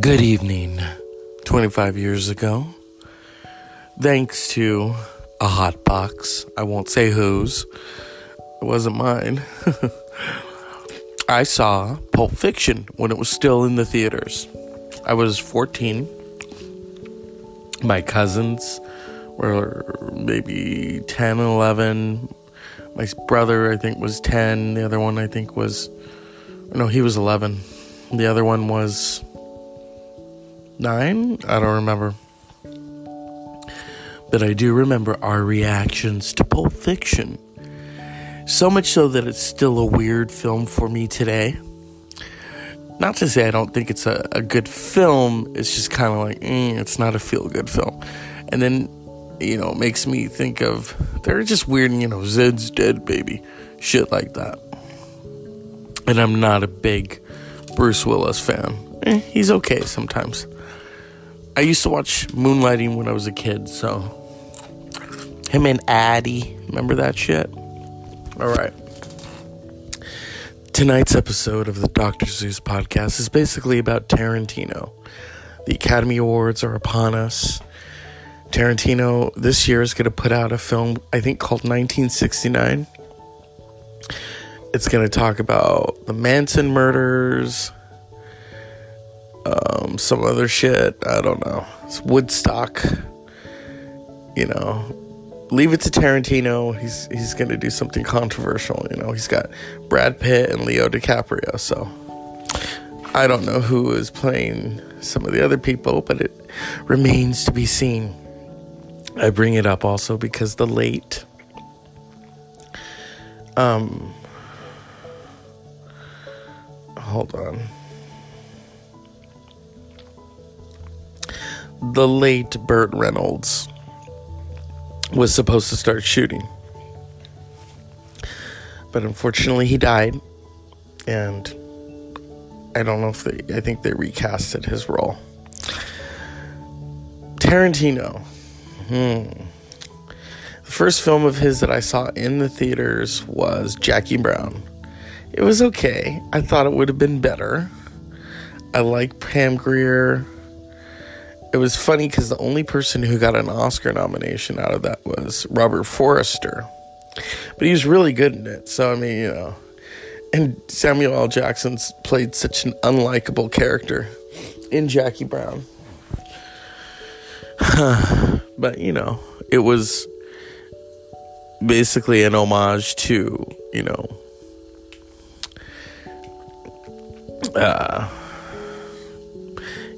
Good evening. 25 years ago, thanks to a hot box, I won't say whose, it wasn't mine. I saw Pulp Fiction when it was still in the theaters. I was 14. My cousins were maybe 10, 11. My brother, I think, was 10. The other one, I think, was. No, he was 11. The other one was nine? I don't remember. But I do remember our reactions to Pulp Fiction. So much so that it's still a weird film for me today. Not to say I don't think it's a, a good film, it's just kind of like, mm, it's not a feel good film. And then, you know, it makes me think of, they're just weird, you know, Zed's dead, baby. Shit like that. And I'm not a big Bruce Willis fan. Eh, he's okay sometimes. I used to watch Moonlighting when I was a kid, so him and Addie, remember that shit? All right. Tonight's episode of the Dr. Zeus podcast is basically about Tarantino. The Academy Awards are upon us. Tarantino this year is going to put out a film, I think, called 1969. It's going to talk about the Manson murders, um, some other shit. I don't know. It's Woodstock. You know, leave it to Tarantino. He's he's gonna do something controversial. You know, he's got Brad Pitt and Leo DiCaprio. So I don't know who is playing some of the other people, but it remains to be seen. I bring it up also because the late um hold on. The late Burt Reynolds was supposed to start shooting. But unfortunately, he died. And I don't know if they, I think they recasted his role. Tarantino. Hmm. The first film of his that I saw in the theaters was Jackie Brown. It was okay. I thought it would have been better. I like Pam Grier it was funny because the only person who got an Oscar nomination out of that was Robert Forster. But he was really good in it. So, I mean, you know. And Samuel L. Jackson's played such an unlikable character in Jackie Brown. but, you know, it was basically an homage to, you know, uh,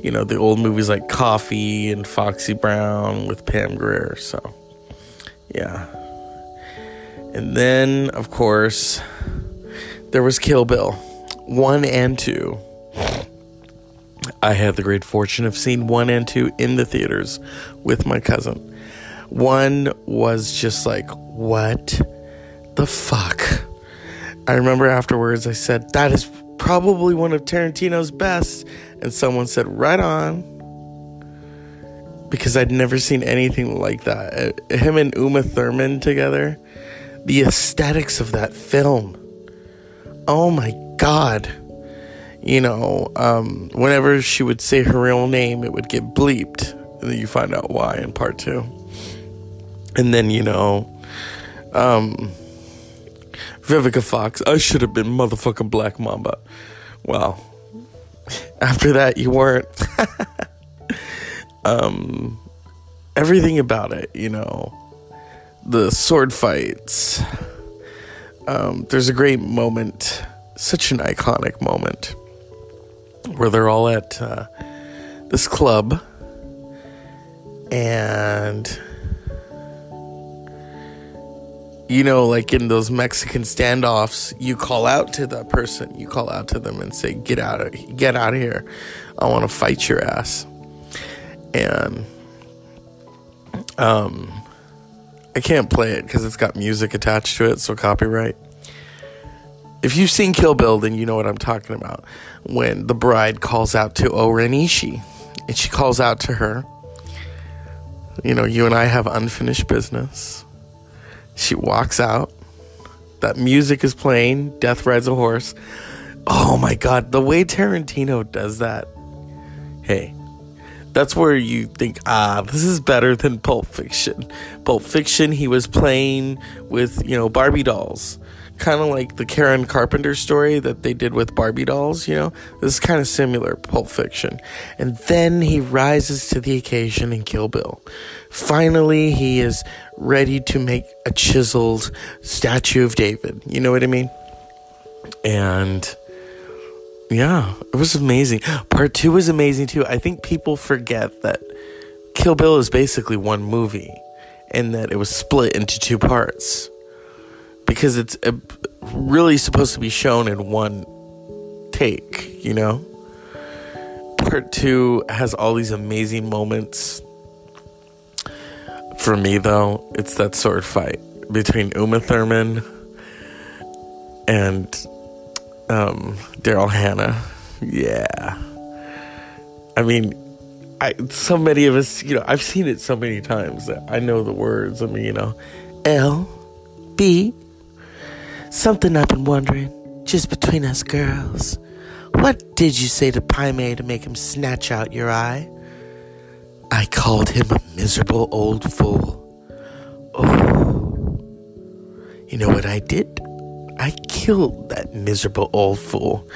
you know, the old movies like Coffy and Foxy Brown with Pam Grier. So, yeah. And then, of course, there was Kill Bill 1 and 2. I had the great fortune of seeing 1 and 2 in the theaters with my cousin. One was just like, what the fuck? I remember afterwards I said, that is probably one of Tarantino's best. And someone said, right on. Because I'd never seen anything like that. Uh, him and Uma Thurman together. The aesthetics of that film. Oh my God. You know, um, whenever she would say her real name, it would get bleeped. And then you find out why in part two. And then, you know, um, Vivica Fox, I should have been motherfucking Black Mamba. Well, after that, you weren't. um, everything about it, you know, the sword fights. Um, there's a great moment, such an iconic moment, where they're all at uh, this club and you know, like in those Mexican standoffs, you call out to the person, you call out to them and say, "Get out of, get out of here! I want to fight your ass." And um, I can't play it because it's got music attached to it, so copyright. If you've seen Kill Bill, then you know what I'm talking about. When the bride calls out to O-Ren and she calls out to her, you know, you and I have unfinished business she walks out. That music is playing. Death rides a horse. Oh my god, the way Tarantino does that. hey, that's where you think, ah, this is better than Pulp Fiction. Pulp Fiction, he was playing with, you know, Barbie dolls. Kind of like the Karen Carpenter story that they did with Barbie dolls, you know? This is kind of similar, Pulp Fiction. And then he rises to the occasion in Kill Bill. Finally, he is ready to make a chiseled statue of David. You know what I mean? And yeah, it was amazing. Part two was amazing too. I think people forget that Kill Bill is basically one movie and that it was split into two parts because it's uh, really supposed to be shown in one take, you know? Part two has all these amazing moments. For me, though, it's that sword fight between Uma Thurman and um, Daryl Hannah. Yeah. I mean, I so many of us, you know, I've seen it so many times that I know the words. I mean, you know, L, B, something I've been wondering, just between us girls. What did you say to Pai Mei to make him snatch out your eye? I called him a miserable old fool. Oh. You know what I did? I killed that miserable old fool.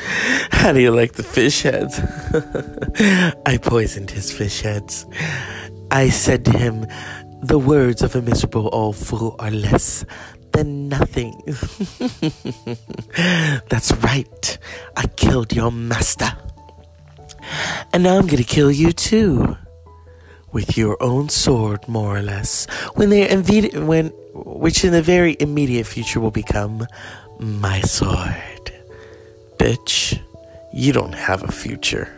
How do you like the fish heads? I poisoned his fish heads. I said to him, The words of a miserable old fool are less than nothing. That's right. I killed your master. And now I'm gonna kill you too. With your own sword, more or less. When they when which in the very immediate future will become my sword. Bitch, you don't have a future.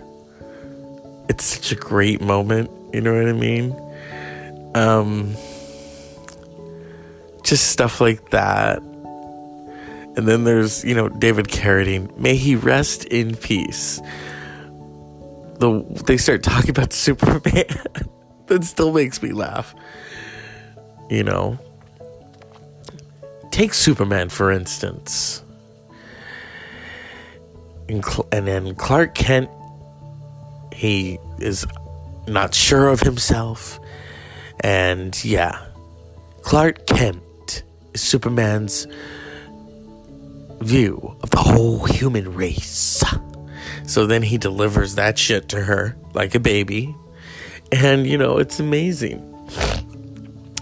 It's such a great moment, you know what I mean? Um just stuff like that. And then there's, you know, David Carradine. May he rest in peace. The they start talking about Superman. that still makes me laugh. You know, take Superman for instance. And, and then Clark Kent, he is not sure of himself. And yeah, Clark Kent Superman's view of the whole human race. So then he delivers that shit to her like a baby. And, you know, it's amazing.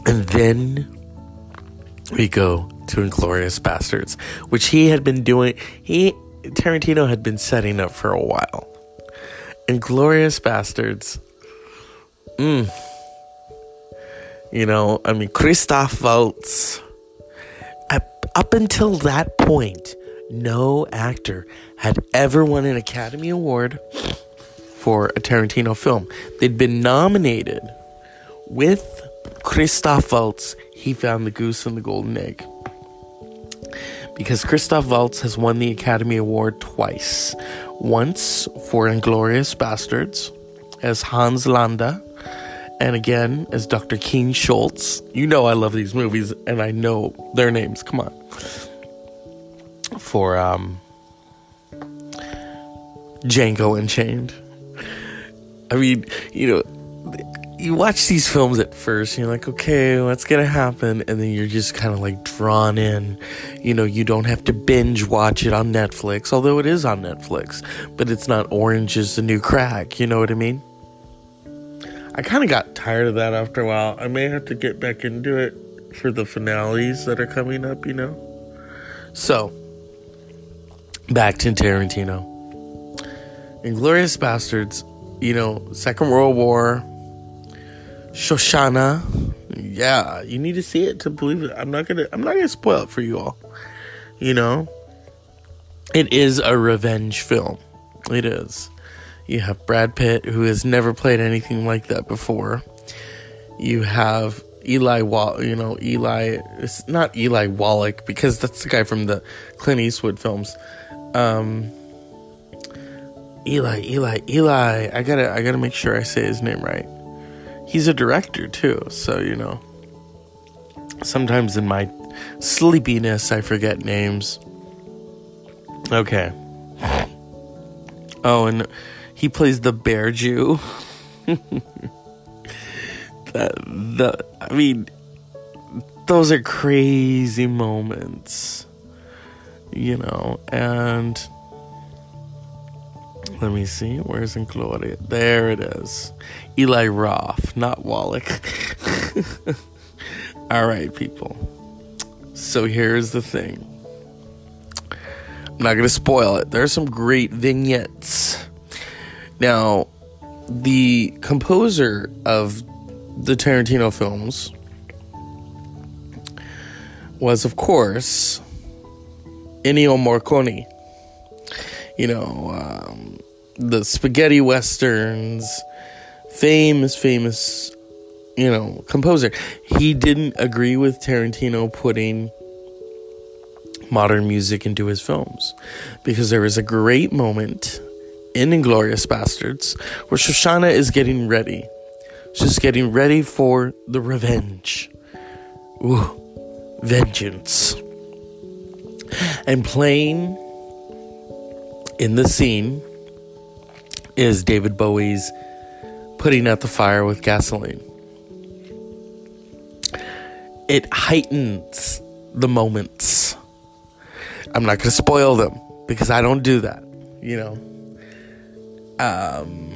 And then we go to Inglourious Basterds, which he had been doing. He Tarantino had been setting up for a while. Inglourious Basterds. Mm. You know, I mean, Christoph Waltz. Up until that point, no actor had ever won an Academy Award for a Tarantino film. They'd been nominated with Christoph Waltz. He found the goose and the golden egg because Christoph Waltz has won the Academy Award twice. Once for Inglourious Basterds as Hans Landa, and again as Dr. King Schultz. You know I love these movies, and I know their names. Come on. For um, Django Unchained. I mean, you know, you watch these films at first and you're like, okay, what's gonna happen? And then you're just kind of like drawn in. You know, you don't have to binge watch it on Netflix, although it is on Netflix, but it's not Orange is the New Crack. You know what I mean? I kind of got tired of that after a while. I may have to get back into it for the finales that are coming up, you know? So, back to Tarantino. Inglourious Basterds, you know, Second World War Shoshana. Yeah, you need to see it to believe it. I'm not gonna I'm not gonna spoil it for you all. You know? It is a revenge film. It is. You have Brad Pitt, who has never played anything like that before. You have Eli Wall, you know, Eli, it's not Eli Wallach because that's the guy from the Clint Eastwood films. Um, Eli, Eli, Eli. I gotta, I gotta make sure I say his name right he's a director too, so you know. Sometimes in my sleepiness, I forget names. Okay. Oh, and he plays the bear Jew. that the I mean those are crazy moments. You know, and let me see, where's Ingloria? There it is. Eli Roth, not Wallach. All right, people. So here's the thing. I'm not going to spoil it. There are some great vignettes. Now, the composer of the Tarantino films was, of course, Ennio Morricone. You know, um, the spaghetti westerns, famous, famous, you know, composer. He didn't agree with Tarantino putting modern music into his films because there was a great moment in Inglourious Basterds, where Shoshana is getting ready. She's getting ready for the revenge. Ooh, vengeance. And playing in the scene is David Bowie's Putting Out the Fire with Gasoline. It heightens the moments. I'm not going to spoil them because I don't do that, you know. Um,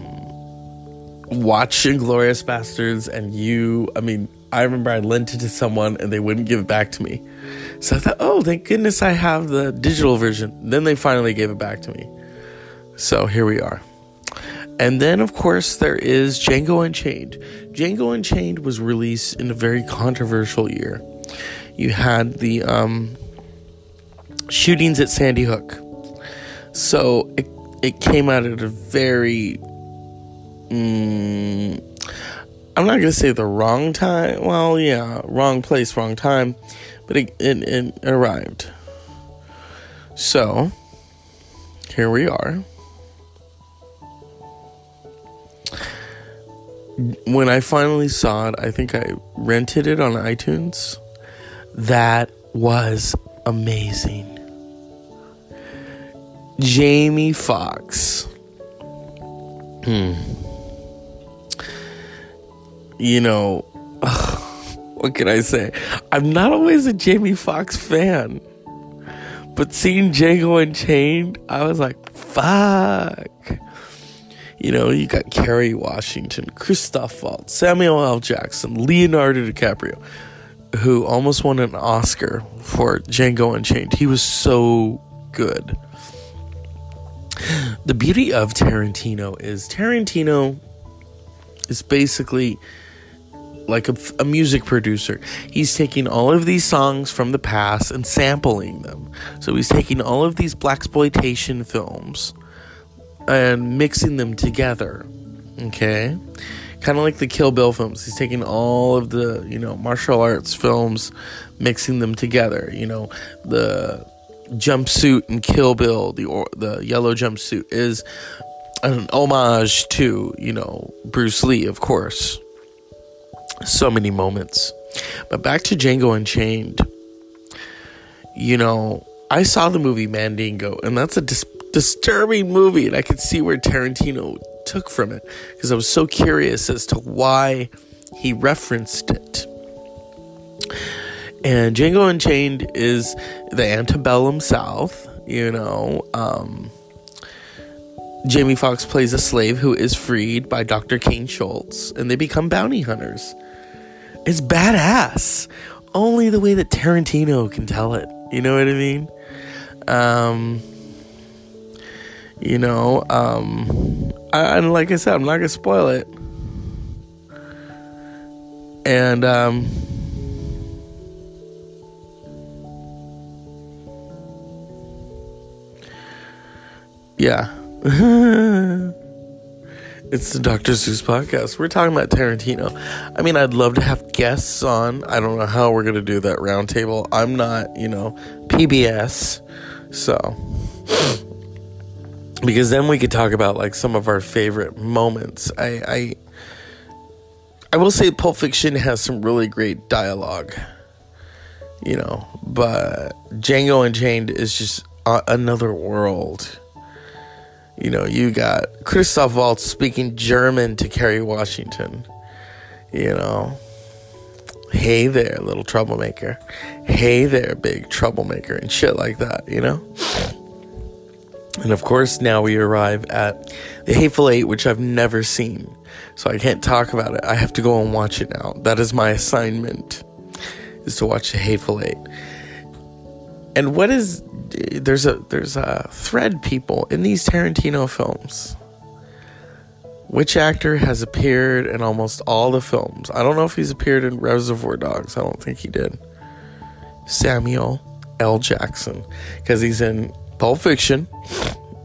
watch Inglourious Basterds, and you, I mean, I remember I lent it to someone and they wouldn't give it back to me. So I thought, oh, thank goodness I have the digital version. Then they finally gave it back to me. So here we are. And then, of course, there is Django Unchained. Django Unchained was released in a very controversial year. You had the um, shootings at Sandy Hook. So it, it came out at a very. Mm, I'm not to say the wrong time. Well, yeah, wrong place, wrong time. But it, it, it arrived. So, here we are. when I finally saw it, I think I rented it on iTunes. That was amazing. Jamie Foxx. Hmm. You know, what can I say? I'm not always a Jamie Foxx fan. But seeing Django Unchained, I was like, fuck. You know, you got Kerry Washington, Christoph Waltz, Samuel L. Jackson, Leonardo DiCaprio, who almost won an Oscar for Django Unchained. He was so good. The beauty of Tarantino is Tarantino is basically like a, a, music producer. He's taking all of these songs from the past and sampling them. So he's taking all of these blaxploitation films and mixing them together. Okay? Kind of like the Kill Bill films. He's taking all of the, you know, martial arts films, mixing them together. You know, the jumpsuit in Kill Bill, the or, the yellow jumpsuit is an homage to, you know, Bruce Lee, of course. So many moments. But back to Django Unchained. You know, I saw the movie Mandingo, and that's a dis- disturbing movie, and I could see where Tarantino took from it because I was so curious as to why he referenced it. And Django Unchained is the antebellum South, you know. Um, Jamie Foxx plays a slave who is freed by Dr. Kane Schultz, and they become bounty hunters. It's badass. Only the way that Tarantino can tell it. You know what I mean? Um, you know, um, I, and like I said, I'm not gonna spoil it. And um, yeah. It's the Dr. Zeus podcast. We're talking about Tarantino. I mean, I'd love to have guests on. I don't know how we're going to do that roundtable. I'm not, you know, PBS. So, because then we could talk about like some of our favorite moments. I, I, I will say Pulp Fiction has some really great dialogue, you know, but Django Unchained is just another world You know, you got Christoph Waltz speaking German to Kerry Washington. You know, hey there, little troublemaker. Hey there, big troublemaker, and shit like that, you know? And of course, now we arrive at The Hateful Eight, which I've never seen. So I can't talk about it. I have to go and watch it now. That is my assignment, is to watch The Hateful Eight. And what is there's a there's a thread people in these Tarantino films. Which actor has appeared in almost all the films? I don't know if he's appeared in Reservoir Dogs. I don't think he did. Samuel L. Jackson, because he's in Pulp Fiction.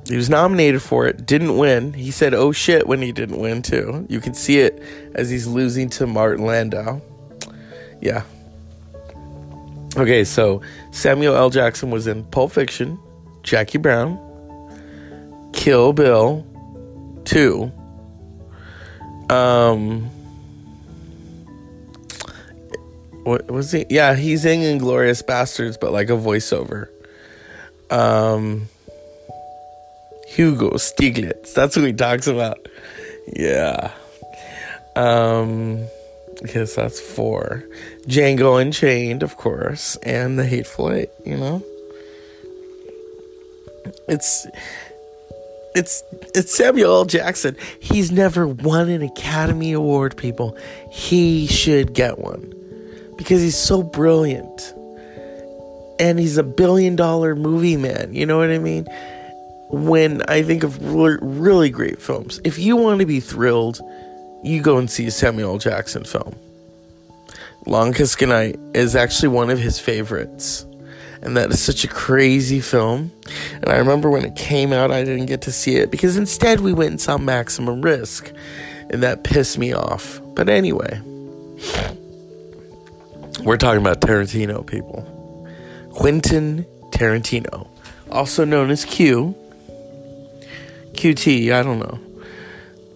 He was nominated for it, didn't win. He said, oh shit, when he didn't win, too. You can see it as he's losing to Martin Landau. Yeah. Okay, so Samuel L. Jackson was in Pulp Fiction, Jackie Brown, Kill Bill 2, um, what was he? Yeah, he's in Inglourious Basterds, but like a voiceover. Um, Hugo Stiglitz. That's what he talks about. Yeah. Um, Guess that's four. Django Unchained, of course, and The Hateful Eight. You know, it's it's it's Samuel L. Jackson. He's never won an Academy Award, people. He should get one because he's so brilliant. And he's a billion dollar movie man. You know what I mean? When I think of really great films, if you want to be thrilled, you go and see a Samuel Jackson film. Long Kiss Goodnight is actually one of his favorites and that is such a crazy film. And I remember when it came out, I didn't get to see it because instead we went and saw Maximum Risk, and that pissed me off. But anyway, we're talking about Tarantino, people. Quentin Tarantino, also known as Q, QT, I don't know.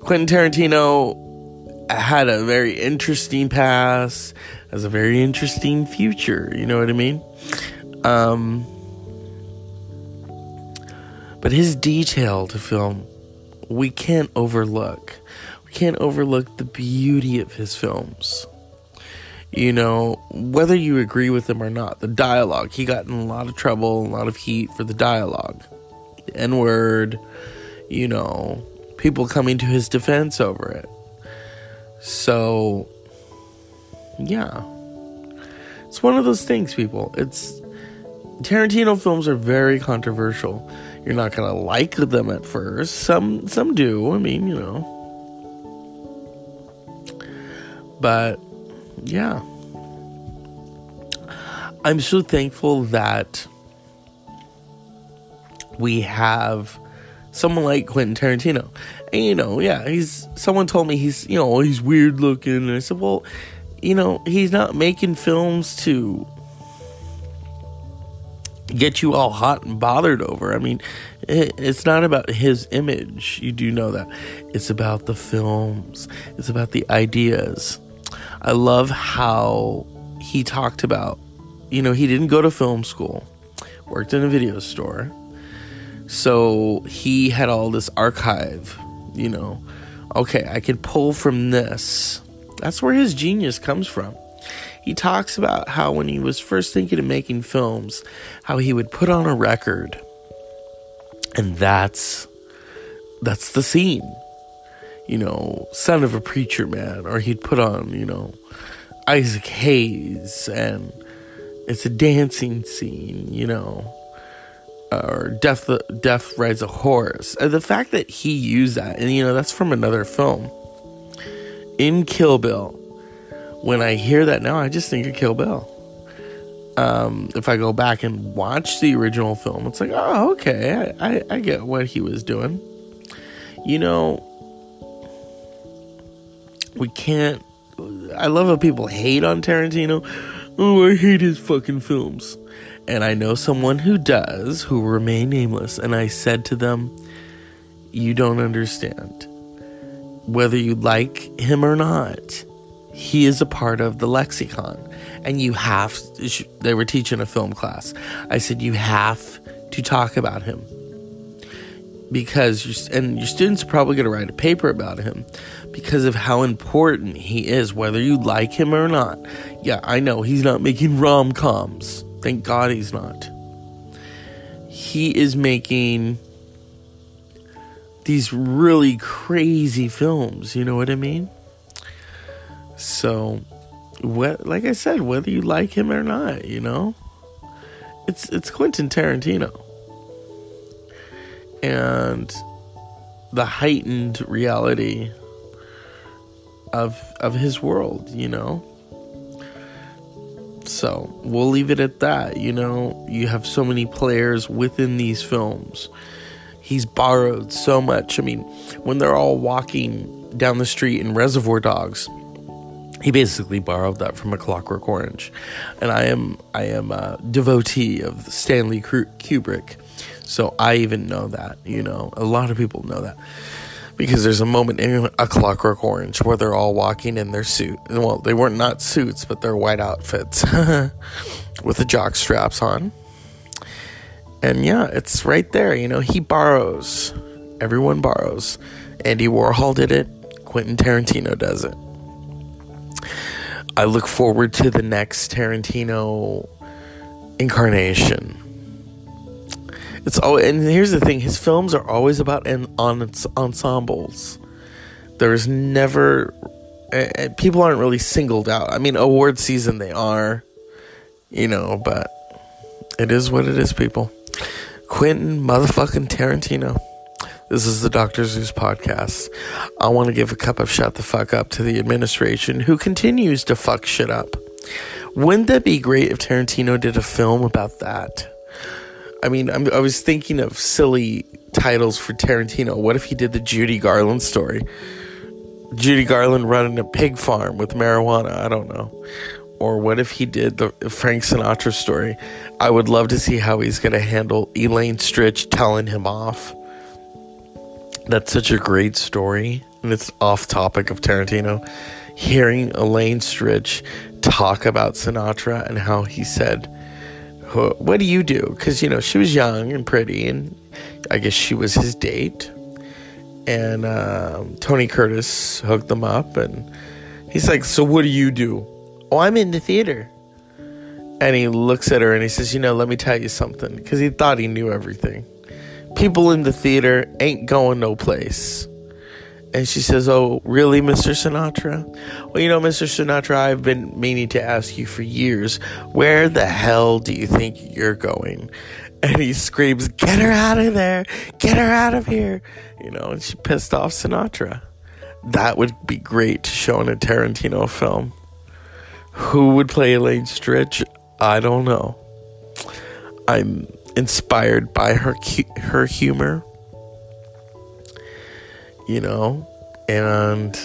Quentin Tarantino had a very interesting past, has a very interesting future, you know what I mean? Um, but his detail to film, we can't overlook. We can't overlook the beauty of his films. You know, whether you agree with him or not, the dialogue, he got in a lot of trouble, a lot of heat for the dialogue. The N word, you know, people coming to his defense over it. So, yeah. It's one of those things, people. It's Tarantino films are very controversial. You're not gonna like them at first. Some some do. I mean, you know. But yeah. I'm so thankful that we have someone like Quentin Tarantino. And you know, yeah, he's someone told me he's you know, he's weird looking and I said, Well, you know, he's not making films to get you all hot and bothered over. I mean, it's not about his image. You do know that. It's about the films, it's about the ideas. I love how he talked about, you know, he didn't go to film school, worked in a video store. So he had all this archive, you know. Okay, I can pull from this. That's where his genius comes from he talks about how when he was first thinking of making films, how he would put on a record. And that's that's the scene. You know, son of a preacher man, or he'd put on, you know, Isaac Hayes and it's a dancing scene, you know, or Death Death rides a horse. And the fact that he used that, and you know, that's from another film. In Kill Bill, when I hear that now, I just think of Kill Bill. Um, if I go back and watch the original film, it's like, oh, okay, I, I, I get what he was doing. You know, we can't. I love how people hate on Tarantino. Oh, I hate his fucking films. And I know someone who does, who remain nameless. And I said to them, You don't understand. Whether you like him or not, he is a part of the lexicon and you have they were teaching a film class i said you have to talk about him because and your students are probably going to write a paper about him because of how important he is, whether you like him or not. Yeah, I know he's not making rom coms. Thank God he's not. He is making these really crazy films. You know what I mean? So, what, like I said, whether you like him or not, you know, it's it's Quentin Tarantino, and the heightened reality of of his world, you know. So we'll leave it at that. You know, you have so many players within these films he's borrowed so much. I mean, when they're all walking down the street in Reservoir Dogs, he basically borrowed that from A Clockwork Orange, and I am I am a devotee of Stanley Kubrick, so I even know that. You know, a lot of people know that because there's a moment in A Clockwork Orange where they're all walking in their suit. Well, they weren't not suits, but their white outfits with the jock straps on and yeah, it's right there. You know, he borrows. Everyone borrows. Andy Warhol did it. Quentin Tarantino does it. I look forward to the next Tarantino incarnation. It's all, and here's the thing: his films are always about en, on ensembles. There's never uh, people aren't really singled out. I mean, award season they are, you know, but it is what it is, people. Quentin motherfucking Tarantino. This is the Dr. Zeus podcast. I want to give a cup of shut the fuck up to the administration who continues to fuck shit up. Wouldn't that be great if Tarantino did a film about that? I mean, I'm, i was thinking of silly titles for Tarantino. What if he did the Judy Garland story? Judy Garland running a pig farm with marijuana. I don't know or what if he did the Frank Sinatra story? I would love to see how he's going to handle Elaine Stritch telling him off. That's such a great story, and it's off topic of Tarantino. Hearing Elaine Stritch talk about Sinatra and how he said, What do you do? Because, you know, she was young and pretty, and I guess she was his date. And um, Tony Curtis hooked them up, and he's like, So what do you do? Oh, I'm in the theater. And he looks at her and he says, You know, let me tell you something. Because he thought he knew everything. People in the theater ain't going no place. And she says, Oh, really, Mr. Sinatra? Well, you know, Mr. Sinatra, I've been meaning to ask you for years, where the hell do you think you're going? And he screams, Get her out of there! Get her out of here! You know, and she pissed off Sinatra. That would be great to show in a Tarantino film. Who would play Elaine Stritch? I don't know. I'm inspired by her her humor, you know, and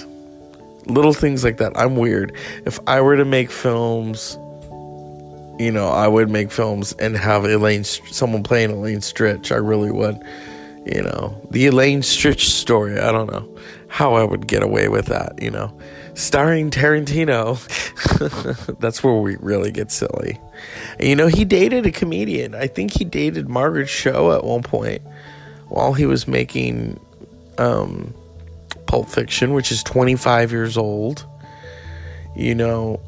little things like that. I'm weird. If I were to make films, you know, I would make films and have Elaine, someone playing Elaine Stritch. I really would. You know, the Elaine Stritch story. I don't know how I would get away with that. You know, starring Tarantino. That's where we really get silly. And, you know, he dated a comedian. I think he dated Margaret Cho at one point while he was making um, Pulp Fiction, which is 25 years old. You know,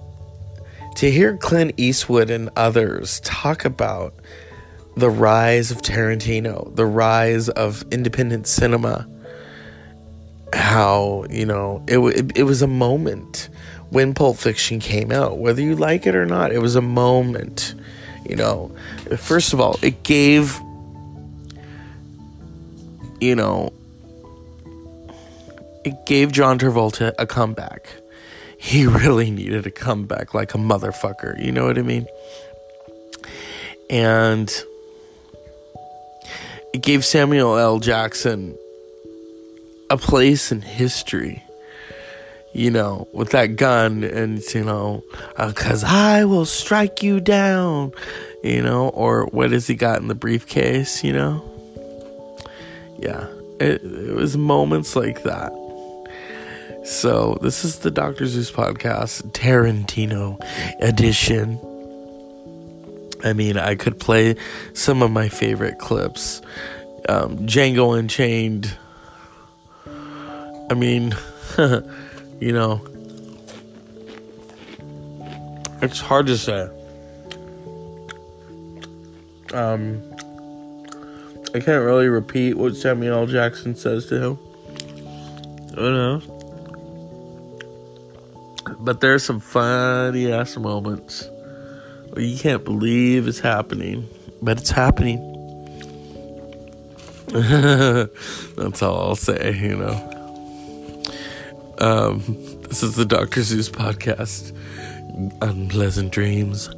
to hear Clint Eastwood and others talk about the rise of Tarantino, the rise of independent cinema how you know it, it, it was a moment when Pulp Fiction came out, whether you like it or not. It was a moment, you know. First of all, it gave you know it gave John Travolta a comeback. He really needed a comeback like a motherfucker, you know what I mean? And it gave Samuel L. Jackson a place in history you know, with that gun and, you know, uh, I will strike you down, you know, or what has he got in the briefcase, you know? Yeah, it, it was moments like that. So, this is the Dr. Zeus podcast, Tarantino edition. I mean, I could play some of my favorite clips um, Django Unchained. I mean, you know, it's hard to say. Um, I can't really repeat what Samuel L. Jackson says to him. I don't know. But there's some funny ass moments where you can't believe it's happening, but it's happening. That's all I'll say, you know. Um, this is the Dr. Zeus podcast. Unpleasant dreams.